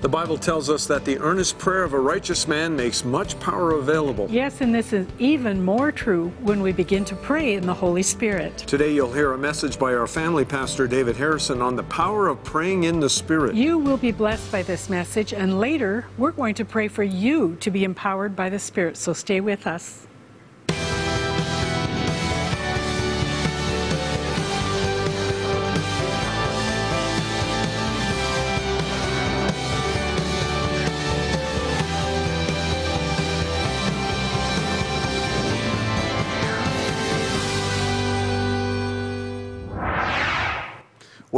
The Bible tells us that the earnest prayer of a righteous man makes much power available. Yes, and this is even more true when we begin to pray in the Holy Spirit. Today you'll hear a message by our family pastor David Harrison on the power of praying in the Spirit. You will be blessed by this message, and later we're going to pray for you to be empowered by the Spirit. So stay with us.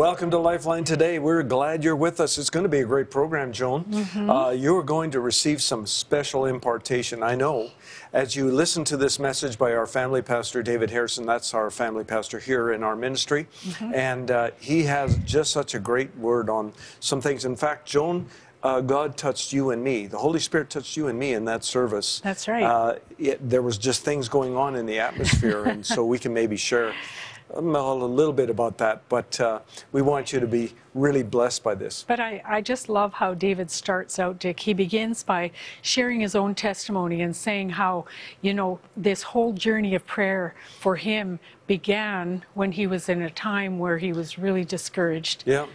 Welcome to Lifeline today. We're glad you're with us. It's going to be a great program, Joan. Mm-hmm. Uh, you're going to receive some special impartation, I know, as you listen to this message by our family pastor, David Harrison. That's our family pastor here in our ministry. Mm-hmm. And uh, he has just such a great word on some things. In fact, Joan, uh, God touched you and me. The Holy Spirit touched you and me in that service. That's right. Uh, it, there was just things going on in the atmosphere, and so we can maybe share um, a little bit about that. But uh, we want you to be really blessed by this. But I, I just love how David starts out, Dick. He begins by sharing his own testimony and saying how, you know, this whole journey of prayer for him began when he was in a time where he was really discouraged. Yeah.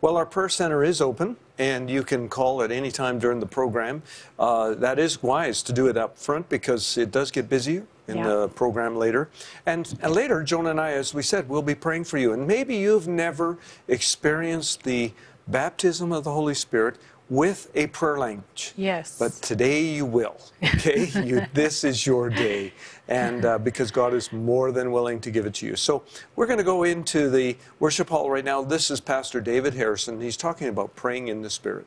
Well, our prayer center is open, and you can call at any time during the program. Uh, that is wise to do it up front because it does get busier in Yeah. the program later. And, and later, Joan and I, as we said, we'll be praying for you. And maybe you've never experienced the baptism of the Holy Spirit with a prayer language. Yes. But today you will. Okay, you, this is your day, and uh, because God is more than willing to give it to you. So we're going to go into the worship hall right now. This is Pastor David Harrison. He's talking about praying in the Spirit.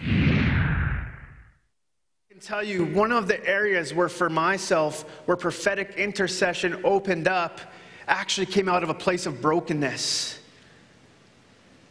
I can tell you one of the areas where, for myself, where prophetic intercession opened up actually came out of a place of brokenness.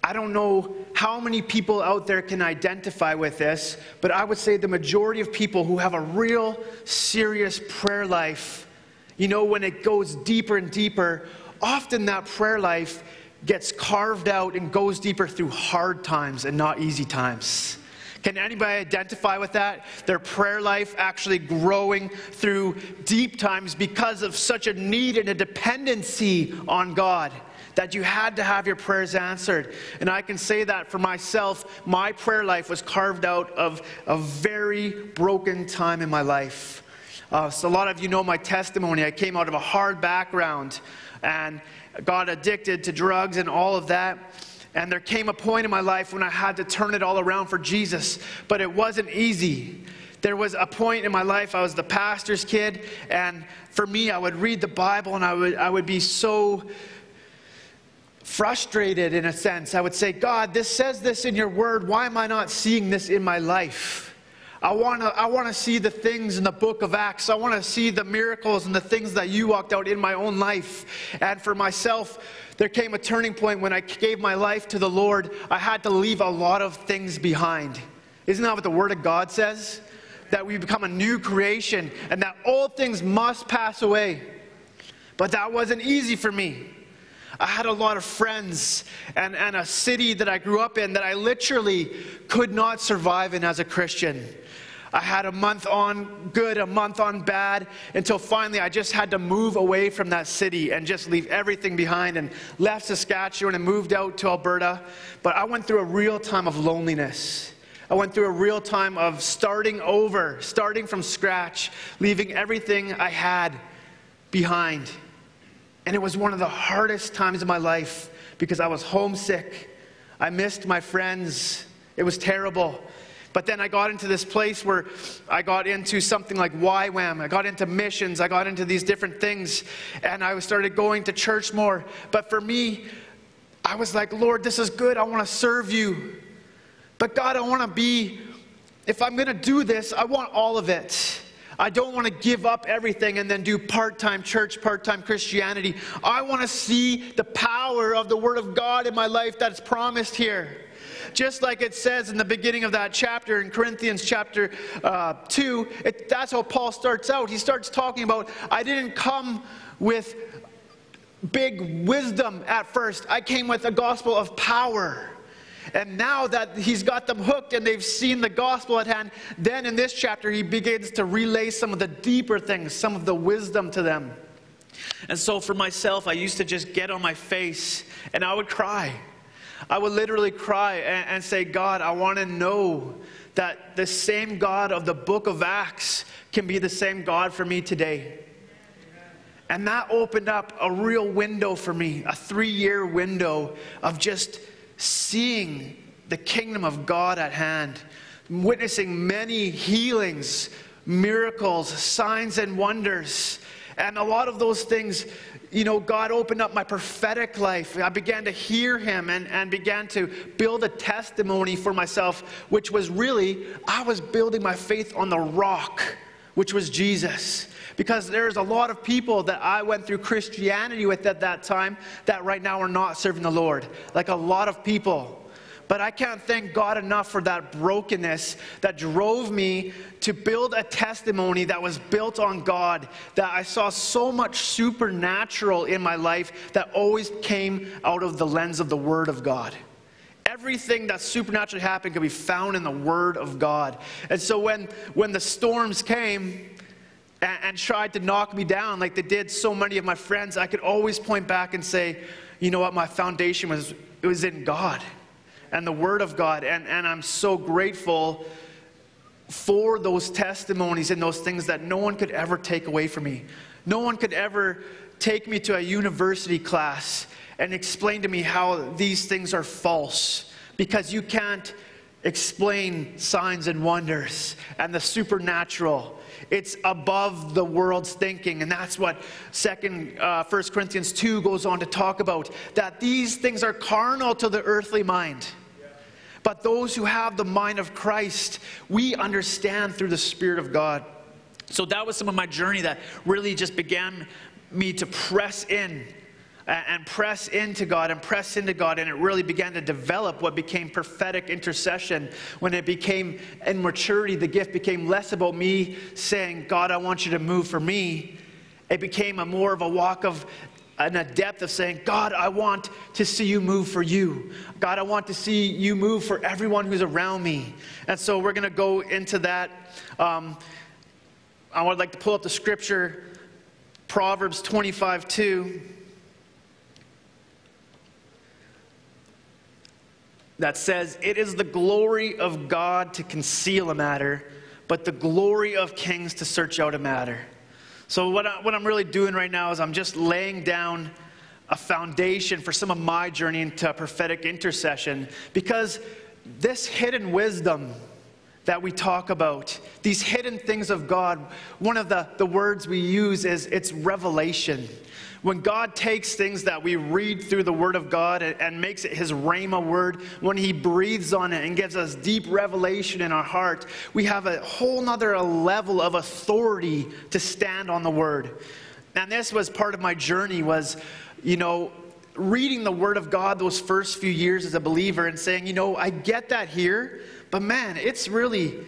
I don't know how many people out there can identify with this, but I would say the majority of people who have a real serious prayer life, you know, when it goes deeper and deeper, often that prayer life gets carved out and goes deeper through hard times and not easy times. Can anybody identify with that? Their prayer life actually growing through deep times because of such a need and a dependency on God that you had to have your prayers answered. And I can say that for myself, my prayer life was carved out of a very broken time in my life. Uh, so, a lot of you know my testimony. I came out of a hard background and got addicted to drugs and all of that. And there came a point in my life when I had to turn it all around for Jesus, but it wasn't easy. There was a point in my life, I was the pastor's kid, and for me, I would read the Bible and I would, I would be so frustrated in a sense. I would say, God, this says this in your word. Why am I not seeing this in my life? I want to I wanna see the things in the book of Acts. I want to see the miracles and the things that you walked out in my own life. And for myself, there came a turning point when I gave my life to the Lord. I had to leave a lot of things behind. Isn't that what the Word of God says? That we become a new creation and that old things must pass away. But that wasn't easy for me. I had a lot of friends and, and a city that I grew up in that I literally could not survive in as a Christian. I had a month on good, a month on bad, until finally I just had to move away from that city and just leave everything behind and left Saskatchewan and moved out to Alberta. But I went through a real time of loneliness. I went through a real time of starting over, starting from scratch, leaving everything I had behind. And it was one of the hardest times of my life because I was homesick. I missed my friends. It was terrible. But then I got into this place where I got into something like YWAM. I got into missions. I got into these different things. And I started going to church more. But for me, I was like, Lord, this is good. I want to serve you. But God, I want to be, if I'm going to do this, I want all of it. I don't want to give up everything and then do part time church, part time Christianity. I want to see the power of the Word of God in my life that's promised here. Just like it says in the beginning of that chapter in Corinthians chapter uh, 2, it, that's how Paul starts out. He starts talking about, I didn't come with big wisdom at first, I came with a gospel of power. And now that he's got them hooked and they've seen the gospel at hand, then in this chapter, he begins to relay some of the deeper things, some of the wisdom to them. And so for myself, I used to just get on my face and I would cry. I would literally cry and, and say, God, I want to know that the same God of the book of Acts can be the same God for me today. And that opened up a real window for me, a three year window of just seeing the kingdom of God at hand, witnessing many healings, miracles, signs, and wonders. And a lot of those things, you know, God opened up my prophetic life. I began to hear Him and, and began to build a testimony for myself, which was really, I was building my faith on the rock, which was Jesus. Because there's a lot of people that I went through Christianity with at that time that right now are not serving the Lord. Like a lot of people. But I can't thank God enough for that brokenness that drove me to build a testimony that was built on God, that I saw so much supernatural in my life that always came out of the lens of the Word of God. Everything that supernaturally happened could be found in the Word of God. And so when, when the storms came, and, and tried to knock me down like they did so many of my friends, I could always point back and say, you know what, my foundation was, it was in God and the Word of God. And, and I'm so grateful for those testimonies and those things that no one could ever take away from me. No one could ever take me to a university class and explain to me how these things are false because you can't explain signs and wonders and the supernatural. It's above the world's thinking. And that's what second uh, 1 corinthians 2 goes on to talk about that these things are carnal to the earthly mind. But those who have the mind of christ we understand through the spirit of god. So that was some of my journey that really just began me to press in and press into God and press into God. And it really began to develop what became prophetic intercession. When it became in maturity, the gift became less about me saying, God, I want you to move for me. It became a more of a walk of and a depth of saying, God, I want to see you move for you. God, I want to see you move for everyone who's around me. And so we're going to go into that. Um, I would like to pull up the scripture, Proverbs 25 2. That says, It is the glory of God to conceal a matter, but the glory of kings to search out a matter. So, what, I, what I'm really doing right now is I'm just laying down a foundation for some of my journey into prophetic intercession because this hidden wisdom that we talk about, these hidden things of God, one of the, the words we use is it's revelation. When God takes things that we read through the Word of God and, and makes it His Rhema word, when He breathes on it and gives us deep revelation in our heart, we have a whole nother level of authority to stand on the Word. And this was part of my journey was, you know, reading the Word of God those first few years as a believer and saying, you know, I get that here, but man, it's really,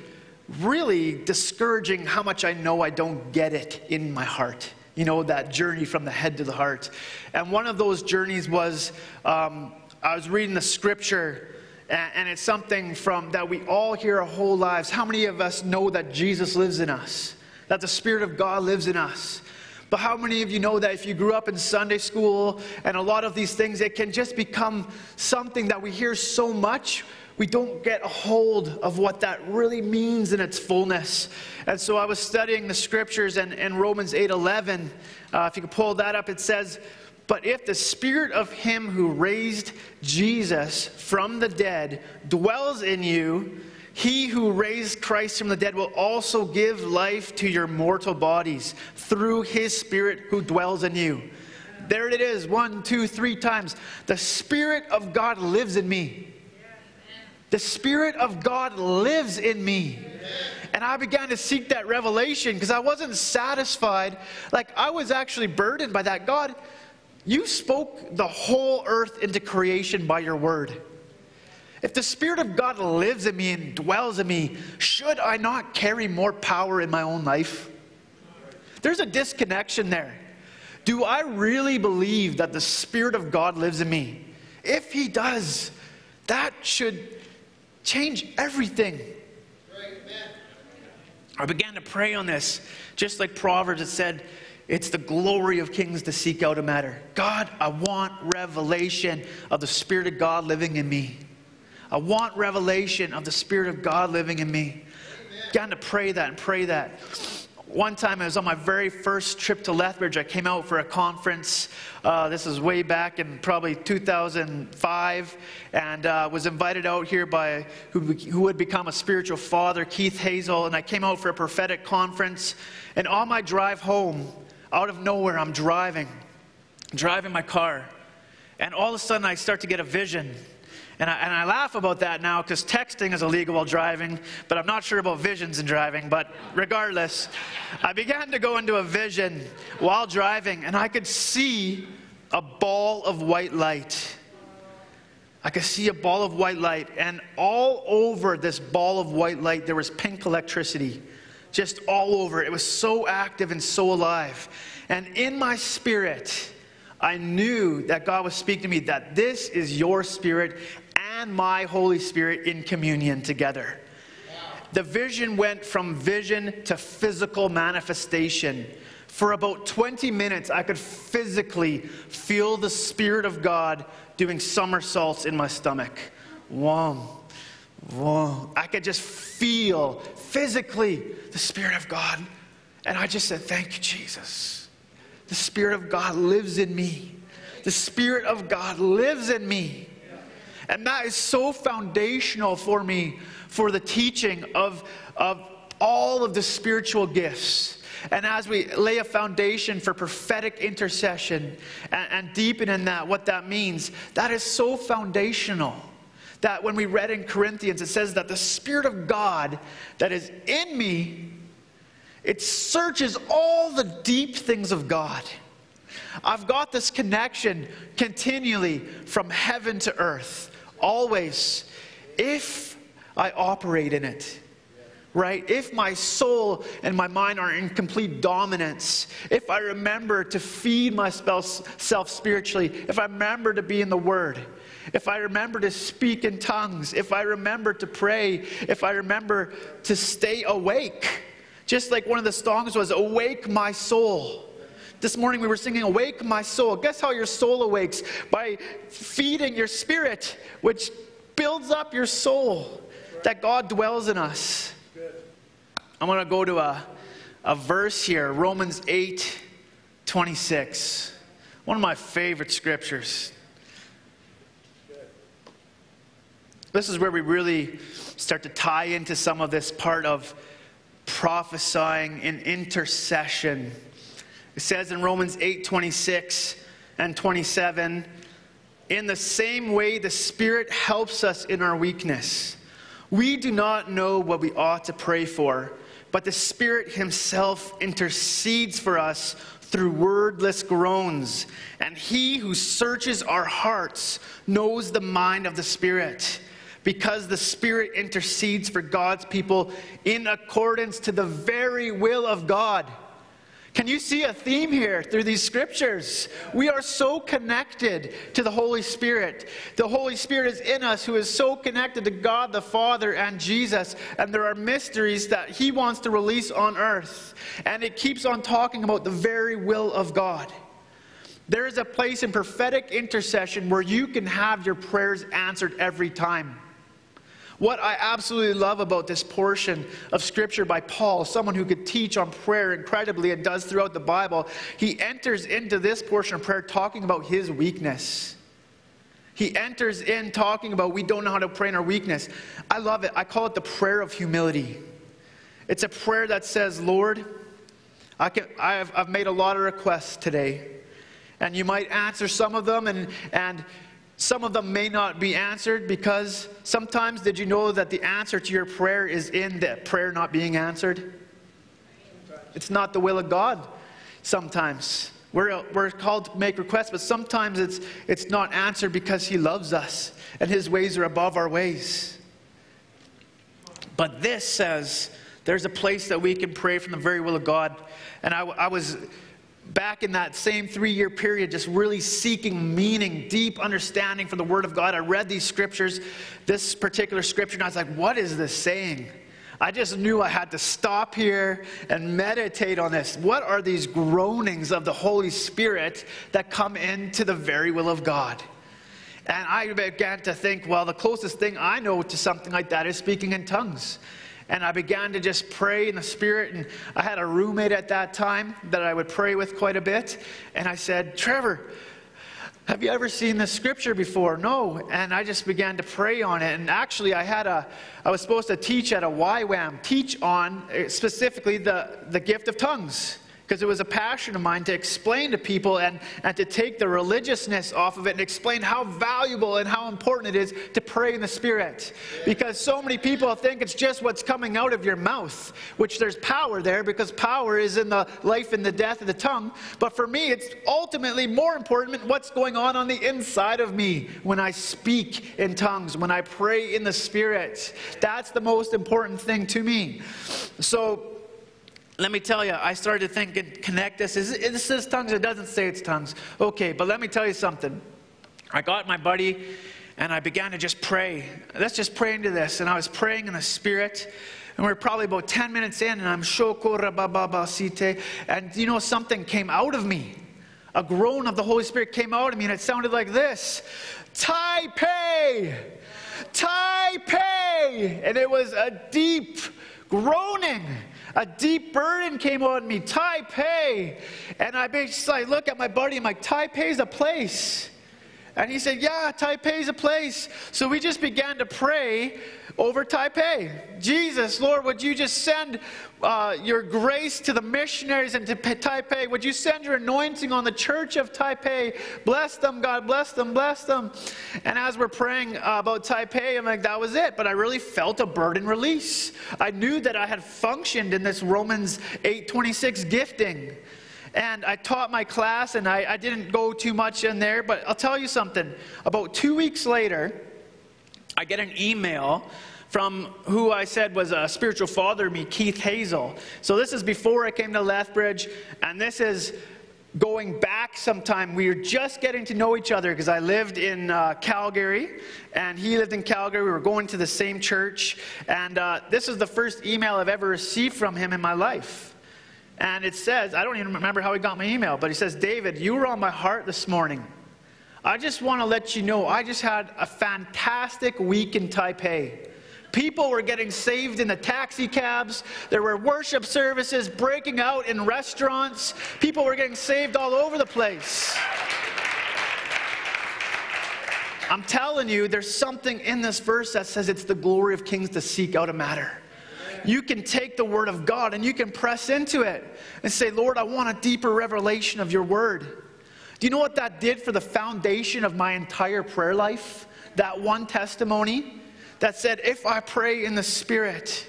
really discouraging how much I know I don't get it in my heart you know, that journey from the head to the heart. And one of those journeys was um, I was reading the scripture, and, it's something from that we all hear our whole lives. How many of us know that Jesus lives in us? That the Spirit of God lives in us? But how many of you know that if you grew up in Sunday school and a lot of these things, it can just become something that we hear so much we don't get a hold of what that really means in its fullness. And so I was studying the scriptures and in Romans 8:11, uh, if you could pull that up, it says, "But if the spirit of him who raised Jesus from the dead dwells in you, he who raised Christ from the dead will also give life to your mortal bodies through his spirit who dwells in you." There it is, one, two, three times. The Spirit of God lives in me. The Spirit of God lives in me. And I began to seek that revelation because I wasn't satisfied. Like, I was actually burdened by that. God, you spoke the whole earth into creation by your word. If the Spirit of God lives in me and dwells in me, should I not carry more power in my own life? There's a disconnection there. Do I really believe that the Spirit of God lives in me? If He does, that should change everything. I began to pray on this, just like Proverbs, it said, it's the glory of kings to seek out a matter. God, I want revelation of the Spirit of God living in me. I want revelation of the Spirit of God living in me. Began to pray that and pray that one time I was on my very first trip to Lethbridge. I came out for a conference. Uh, this is way back in probably 2005, and uh, was invited out here by who, who would become a spiritual father, Keith Hazel. And I came out for a prophetic conference. And on my drive home, out of nowhere, I'm driving, driving my car, and all of a sudden I start to get a vision. And I, and I laugh about that now because texting is illegal while driving, but I'm not sure about visions in driving. But regardless, I began to go into a vision while driving, and I could see a ball of white light. I could see a ball of white light, and all over this ball of white light, there was pink electricity. Just all over. It was so active and so alive. And in my spirit, I knew that God was speaking to me that this is your spirit and my Holy Spirit in communion together. The vision went from vision to physical manifestation. For about 20 minutes, I could physically feel the Spirit of God doing somersaults in my stomach. Whoa, whoa. I could just feel physically the Spirit of God. And I just said, Thank you, Jesus. The Spirit of God lives in me. The Spirit of God lives in me. And that is so foundational for me for the teaching of, of all of the spiritual gifts. And as we lay a foundation for prophetic intercession and, and deepen in that, what that means, that is so foundational that when we read in Corinthians, it says that the Spirit of God that is in me, it searches all the deep things of God. I've got this connection continually from heaven to earth always, if I operate in it, right? If my soul and my mind are in complete dominance, if I remember to feed myself spiritually, if I remember to be in the Word, if I remember to speak in tongues, if I remember to pray, if I remember to stay awake, just like one of the songs was, Awake my soul. This morning we were singing, Awake My Soul. Guess how your soul awakes? By feeding your spirit, which builds up your soul, that God dwells in us. I'm going to go to a, a verse here Romans 8 26. One of my favorite scriptures. This is where we really start to tie into some of this part of prophesying and intercession. It says in Romans 8 26 and 27, in the same way the Spirit helps us in our weakness. We do not know what we ought to pray for, but the Spirit Himself intercedes for us through wordless groans. And He who searches our hearts knows the mind of the Spirit, because the Spirit intercedes for God's people in accordance to the very will of God. Can you see a theme here through these scriptures? We are so connected to the Holy Spirit. The Holy Spirit is in us, who is so connected to God the Father and Jesus. And there are mysteries that He wants to release on earth. And it keeps on talking about the very will of God. There is a place in prophetic intercession where you can have your prayers answered every time. What I absolutely love about this portion of Scripture by Paul, someone who could teach on prayer incredibly and does throughout the Bible, he enters into this portion of prayer talking about his weakness. He enters in talking about we don't know how to pray in our weakness. I love it. I call it the prayer of humility. It's a prayer that says, Lord, I can, I've, I've made a lot of requests today. And you might answer some of them, and, and some of them may not be answered because sometimes did you know that the answer to your prayer is in the prayer not being answered? It's not the will of God sometimes. We're, we're called to make requests, but sometimes it's, it's not answered because He loves us and His ways are above our ways. But this says there's a place that we can pray from the very will of God. And I, I was back in that same three year period, just really seeking meaning, deep understanding for the Word of God. I read these scriptures, this particular scripture, and I was like, what is this saying? I just knew I had to stop here and meditate on this. What are these groanings of the Holy Spirit that come into the very will of God? And I began to think, well, the closest thing I know to something like that is speaking in tongues. And I began to just pray in the Spirit. And I had a roommate at that time that I would pray with quite a bit. And I said, Trevor, have you ever seen this scripture before? No. And I just began to pray on it. And actually, I had a, I was supposed to teach at a YWAM, teach on uh, specifically the, the gift of tongues because it was a passion of mine to explain to people and, and to take the religiousness off of it and explain how valuable and how important it is to pray in the Spirit. Because so many people think it's just what's coming out of your mouth, which there's power there because power is in the life and the death of the tongue. But for me, it's ultimately more important what's going on on the inside of me when I speak in tongues, when I pray in the Spirit. That's the most important thing to me. So, let me tell you, I started to think and connect this. Is it, this says tongues, it doesn't say it's tongues. Okay, but let me tell you something. I got my buddy and I began to just pray. Let's just pray into this. And I was praying in the Spirit. And we are probably about 10 minutes in, and I'm rabababasite. And you know, something came out of me. A groan of the Holy Spirit came out of me, and it sounded like this Taipei! Taipei! And it was a deep groaning. A deep burden came on me, Taipei. And I basically look at my buddy, I'm like, Taipei's a place. And he said, Yeah, Taipei's a place. So we just began to pray over Taipei. Jesus, Lord, would you just send uh, your grace to the missionaries and to Taipei? Would you send your anointing on the church of Taipei? Bless them, God, bless them, bless them. And as we're praying uh, about Taipei, I'm like, that was it. But I really felt a burden release. I knew that I had functioned in this Romans 8:26 gifting. And I taught my class, and I, I didn't go too much in there, but I'll tell you something. About two weeks later, I get an email from who I said was a spiritual father to me, Keith Hazel. So this is before I came to Lethbridge, and this is going back sometime. We were just getting to know each other because I lived in uh, Calgary and he lived in Calgary. We were going to the same church, and uh, this is the first email I've ever received from him in my life. And it says, I don't even remember how he got my email, but he says, David, you were on my heart this morning. I just want to let you know, I just had a fantastic week in Taipei. People were getting saved in the taxi cabs. There were worship services breaking out in restaurants. People were getting saved all over the place. I'm telling you, there's something in this verse that says it's the glory of kings to seek out a matter you can take the Word of God and you can press into it and say, Lord, I want a deeper revelation of your Word. Do you know what that did for the foundation of my entire prayer life? That one testimony that said, if I pray in the Spirit,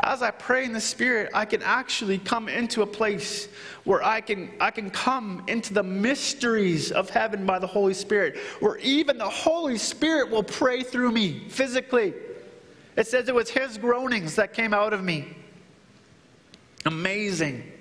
as I pray in the Spirit, I can actually come into a place where I can, I can come into the mysteries of heaven by the Holy Spirit, where even the Holy Spirit will pray through me physically. It says it was his groanings that came out of me. Amazing.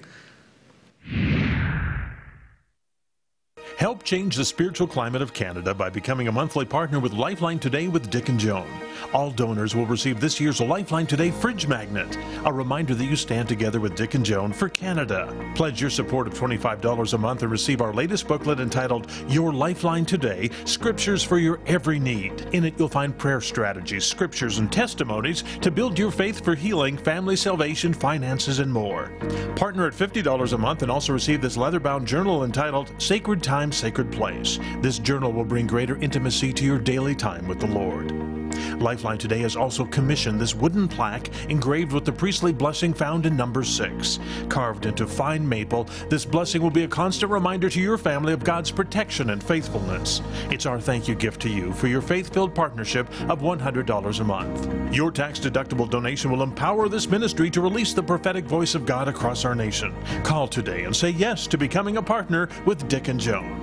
Help change the spiritual climate of Canada by becoming a monthly partner with Lifeline Today with Dick and Joan. All donors will receive this year's Lifeline Today fridge magnet, a reminder that you stand together with Dick and Joan for Canada. Pledge your support of $25 a month and receive our latest booklet entitled Your Lifeline Today Scriptures for Your Every Need. In it, you'll find prayer strategies, scriptures, and testimonies to build your faith for healing, family salvation, finances, and more. Partner at $50 a month and also receive this leather bound journal entitled Sacred Time, Sacred Place. This journal will bring greater intimacy to your daily time with the Lord. Lifeline Today has also commissioned this wooden plaque engraved with the priestly blessing found in number 6. Carved into fine maple, this blessing will be a constant reminder to your family of God's protection and faithfulness. It's our thank you gift to you for your faith filled partnership of $100 a month. Your tax deductible donation will empower this ministry to release the prophetic voice of God across our nation. Call today and say yes to becoming a partner with Dick and Joan.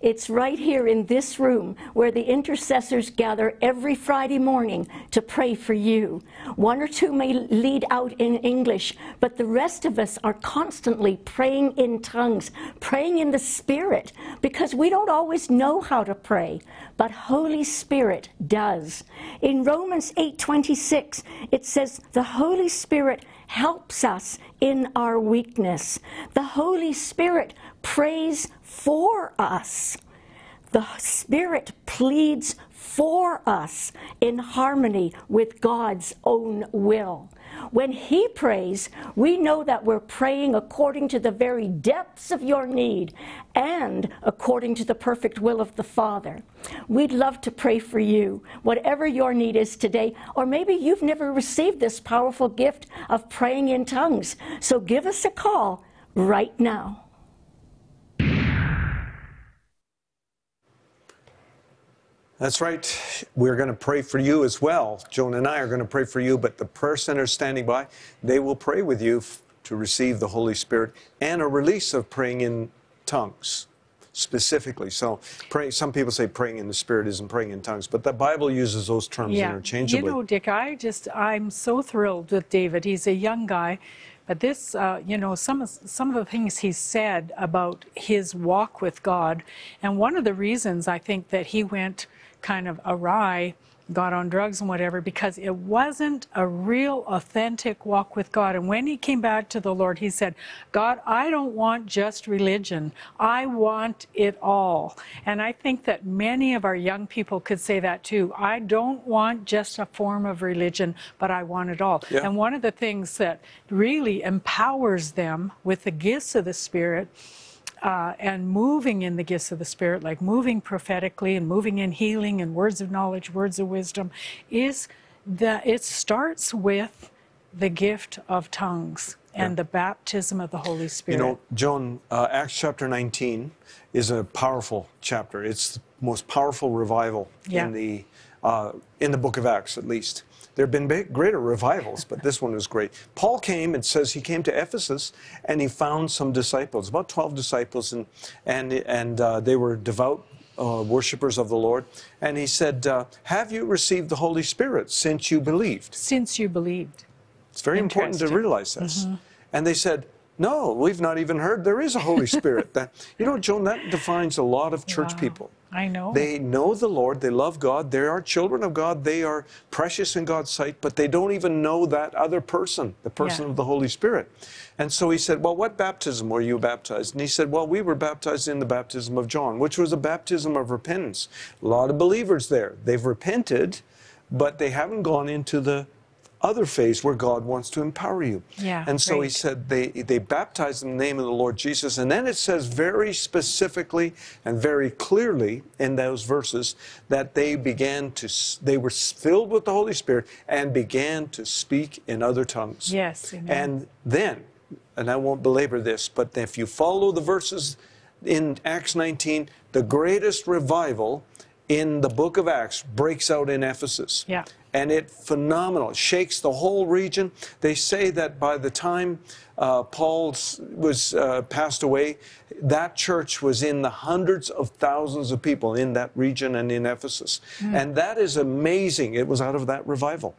It's right here in this room where the intercessors gather every Friday morning to pray for you. One or two may lead out in English, but the rest of us are constantly praying in tongues, praying in the Spirit, because we don't always know how to pray, but Holy Spirit does. In Romans 8:26, it says, "The Holy Spirit helps us in our weakness. The Holy Spirit prays for us. The Spirit pleads for us in harmony with God's own will. When He prays, we know that we're praying according to the very depths of your need and according to the perfect will of the Father. We'd love to pray for you, whatever your need is today, or maybe you've never received this powerful gift of praying in tongues. So give us a call right now. That's right. We're going to pray for you as well. Joan and I are going to pray for you, but the prayer center is standing by. They will pray with you f- to receive the Holy Spirit and a release of praying in tongues specifically. So, pray, some people say praying in the Spirit isn't praying in tongues, but the Bible uses those terms Yeah. interchangeably. You know, Dick, I just, I'm so thrilled with David. He's a young guy. But this, uh, you know, some of, some of the things he said about his walk with God, and one of the reasons I think that he went kind of awry, got on drugs and whatever, because it wasn't a real authentic walk with God. And when he came back to the Lord, he said, God, I don't want just religion. I want it all. And I think that many of our young people could say that too. I don't want just a form of religion, but I want it all. Yeah. And one of the things that really empowers them with the gifts of the Spirit uh, and moving in the gifts of the Spirit, like moving prophetically and moving in healing and words of knowledge, words of wisdom, is that it starts with the gift of tongues and the baptism of the Holy Spirit. You know, Joan, uh, Acts chapter 19 is a powerful chapter. It's the most powerful revival Yeah. in the uh, in the book of Acts, at least. There have been greater revivals, but this one was great. Paul came, and says he came to Ephesus and he found some disciples, about 12 disciples, and, and, and uh, they were devout uh, worshippers of the Lord. And he said, uh, Have you received the Holy Spirit since you believed? Since you believed. It's very important to realize this. And they said, no, we've not even heard there is a Holy Spirit. that, you know, Joan, that defines a lot of church Wow. people. I know. They know the Lord, they love God, they are children of God, they are precious in God's sight, but they don't even know that other person, the person Yeah. of the Holy Spirit. And so he said, Well, what baptism were you baptized? And he said, Well, we were baptized in the baptism of John, which was a baptism of repentance. A lot of believers there. They've repented, but they haven't gone into the other phase where God wants to empower you. Yeah, and so he said they, they baptized in the name of the Lord Jesus. And then it says very specifically and very clearly in those verses that they began to, they were filled with the Holy Spirit and began to speak in other tongues. Yes, amen. And then, and I won't belabor this, but if you follow the verses in Acts 19, the greatest revival in the book of Acts breaks out in Ephesus. Yeah. And it phenomenal, It shakes the whole region. They say that by the time uh, Paul was uh, passed away, that church was in the hundreds of thousands of people in that region and in Ephesus. And that is amazing. It was out of that revival.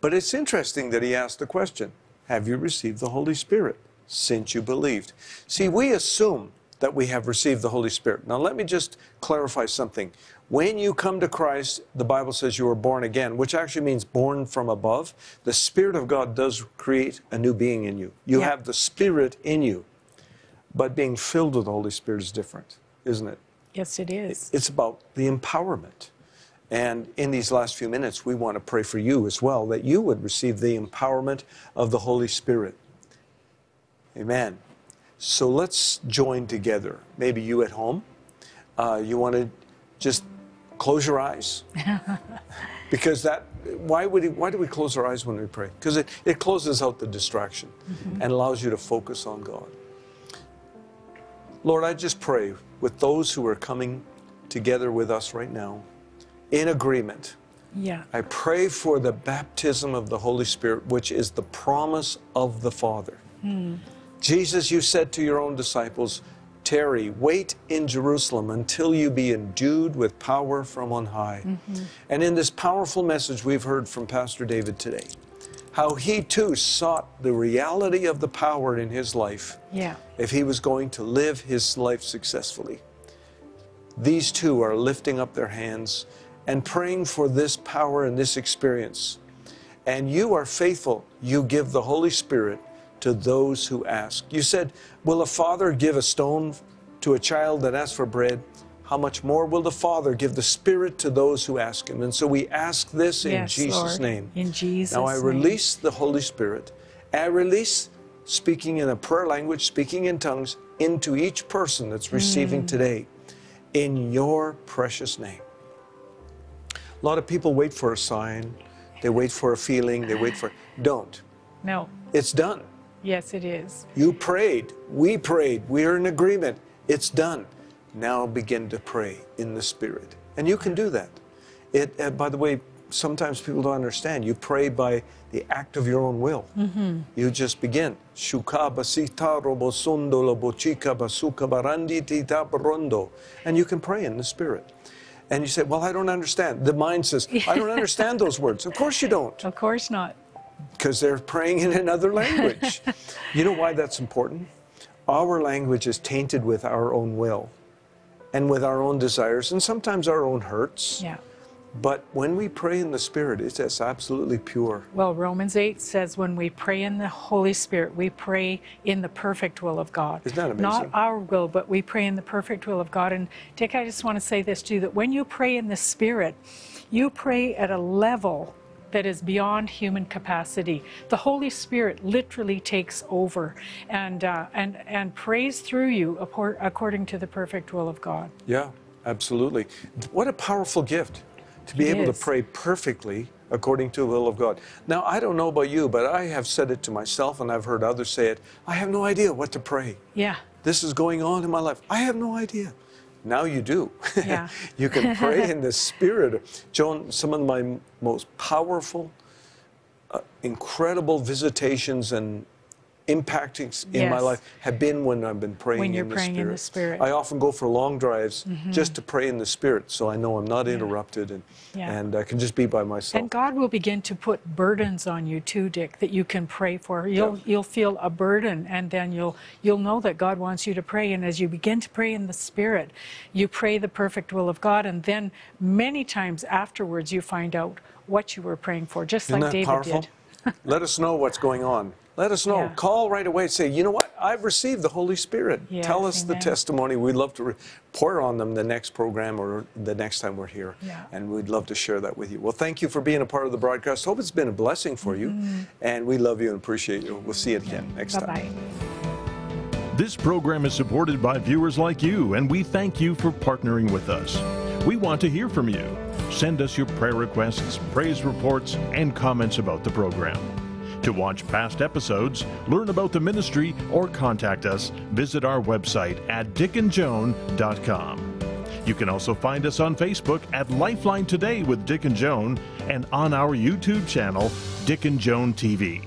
But it's interesting that he asked the question Have you received the Holy Spirit since you believed? See, we assume that we have received the Holy Spirit. Now, let me just clarify something. When you come to Christ, the Bible says you are born again, which actually means born from above. The Spirit of God does create a new being in you. You Yeah. have the Spirit in you. But being filled with the Holy Spirit is different, isn't it? yes, it is. It's about the empowerment. And in these last few minutes, we want to pray for you as well, that you would receive the empowerment of the Holy Spirit. Amen. So let's join together. Maybe you at home, uh, you want to just close your eyes. because that, why, would he, why do we close our eyes when we pray? Because it, it closes out the distraction and allows you to focus on God. Lord, I just pray with those who are coming together with us right now in agreement. Yeah. I pray for the baptism of the Holy Spirit, which is the promise of the Father. Jesus, you said to your own disciples, tarry, wait in Jerusalem until you be endued with power from on high. Mm-hmm. And in this powerful message we've heard from Pastor David today, how he too sought the reality of the power in his life Yeah. if he was going to live his life successfully. These two are lifting up their hands and praying for this power and this experience. And you are faithful. You give the Holy Spirit to those who ask. You said, Will a father give a stone to a child that asks for bread? How much more will the Father give the Spirit to those who ask Him? And so we ask this in Yes, Jesus' Lord. name. In Jesus' name. Now I name. release the Holy Spirit. I release speaking in a prayer language, speaking in tongues into each person that's receiving Mm. today in your precious name. A lot of people wait for a sign, they wait for a feeling, they wait for. Don't. No. It's done. Yes, it is. You prayed. We prayed. We are in agreement. It's done. Now begin to pray in the Spirit. And you can do that. It, uh, by the way, sometimes people don't understand. You pray by the act of your own will. You just begin. Shuka basita robosundo lobochika basuka barandi tita barondo. And you can pray in the Spirit. And you say, Well, I don't understand. The mind says, I don't understand those words. Of course you don't Of course not. Because they're praying in another language. you know why that's important? Our language is tainted with our own will and with our own desires and sometimes our own hurts. Yeah. But when we pray in the Spirit, it's absolutely pure. Well, Romans 8 says when we pray in the Holy Spirit, we pray in the perfect will of God. Isn't that Not our will, but we pray in the perfect will of God. And Dick, I just want to say this too that when you pray in the Spirit, you pray at a level that is beyond human capacity. The Holy Spirit literally takes over and, uh, and, and prays through you according to the perfect will of God. Yeah, absolutely. What a powerful gift to be It able is. to pray perfectly according to the will of God. Now, I don't know about you, but I have said it to myself and I've heard others say it. I have no idea what to pray. Yeah. this is going on in my life. I have no idea. Now you do. Yeah. you can pray in the spirit. Joan, some of my most powerful, uh, incredible visitations and impactings in my life have been when I've been praying, in the spirit. When you're in, the praying in the spirit. Spirit. Mm-hmm. I often go for long drives just to pray in the spirit so I know I'm not interrupted and, Yeah. and I can just be by myself. And God will begin to put burdens on you too, Dick, that you can pray for. You'll you'll feel a burden and then you'll you'll know that God wants you to pray. And as you begin to pray in the Spirit, you pray the perfect will of God. And then many times afterwards you find out what you were praying for, just Isn't like David powerful? did. Let us know what's going on. Let us know. Yeah. Call right away. Say, you know what? I've received the Holy Spirit. Yes, Tell us the testimony. We'd love to re- pour on them the next program or the next time we're here. Yeah. And we'd love to share that with you. Well, thank you for being a part of the broadcast. Hope it's been a blessing for you. And we love you and appreciate you. We'll see you again next Mm-hmm. Bye time. bye. This program is supported by viewers like you, and we thank you for partnering with us. We want to hear from you. Send us your prayer requests, praise reports, and comments about the program. To watch past episodes, learn about the ministry, or contact us, visit our website at dickandjoan.com. You can also find us on Facebook at Lifeline Today with Dick and Joan and on our YouTube channel, Dick and Joan TV.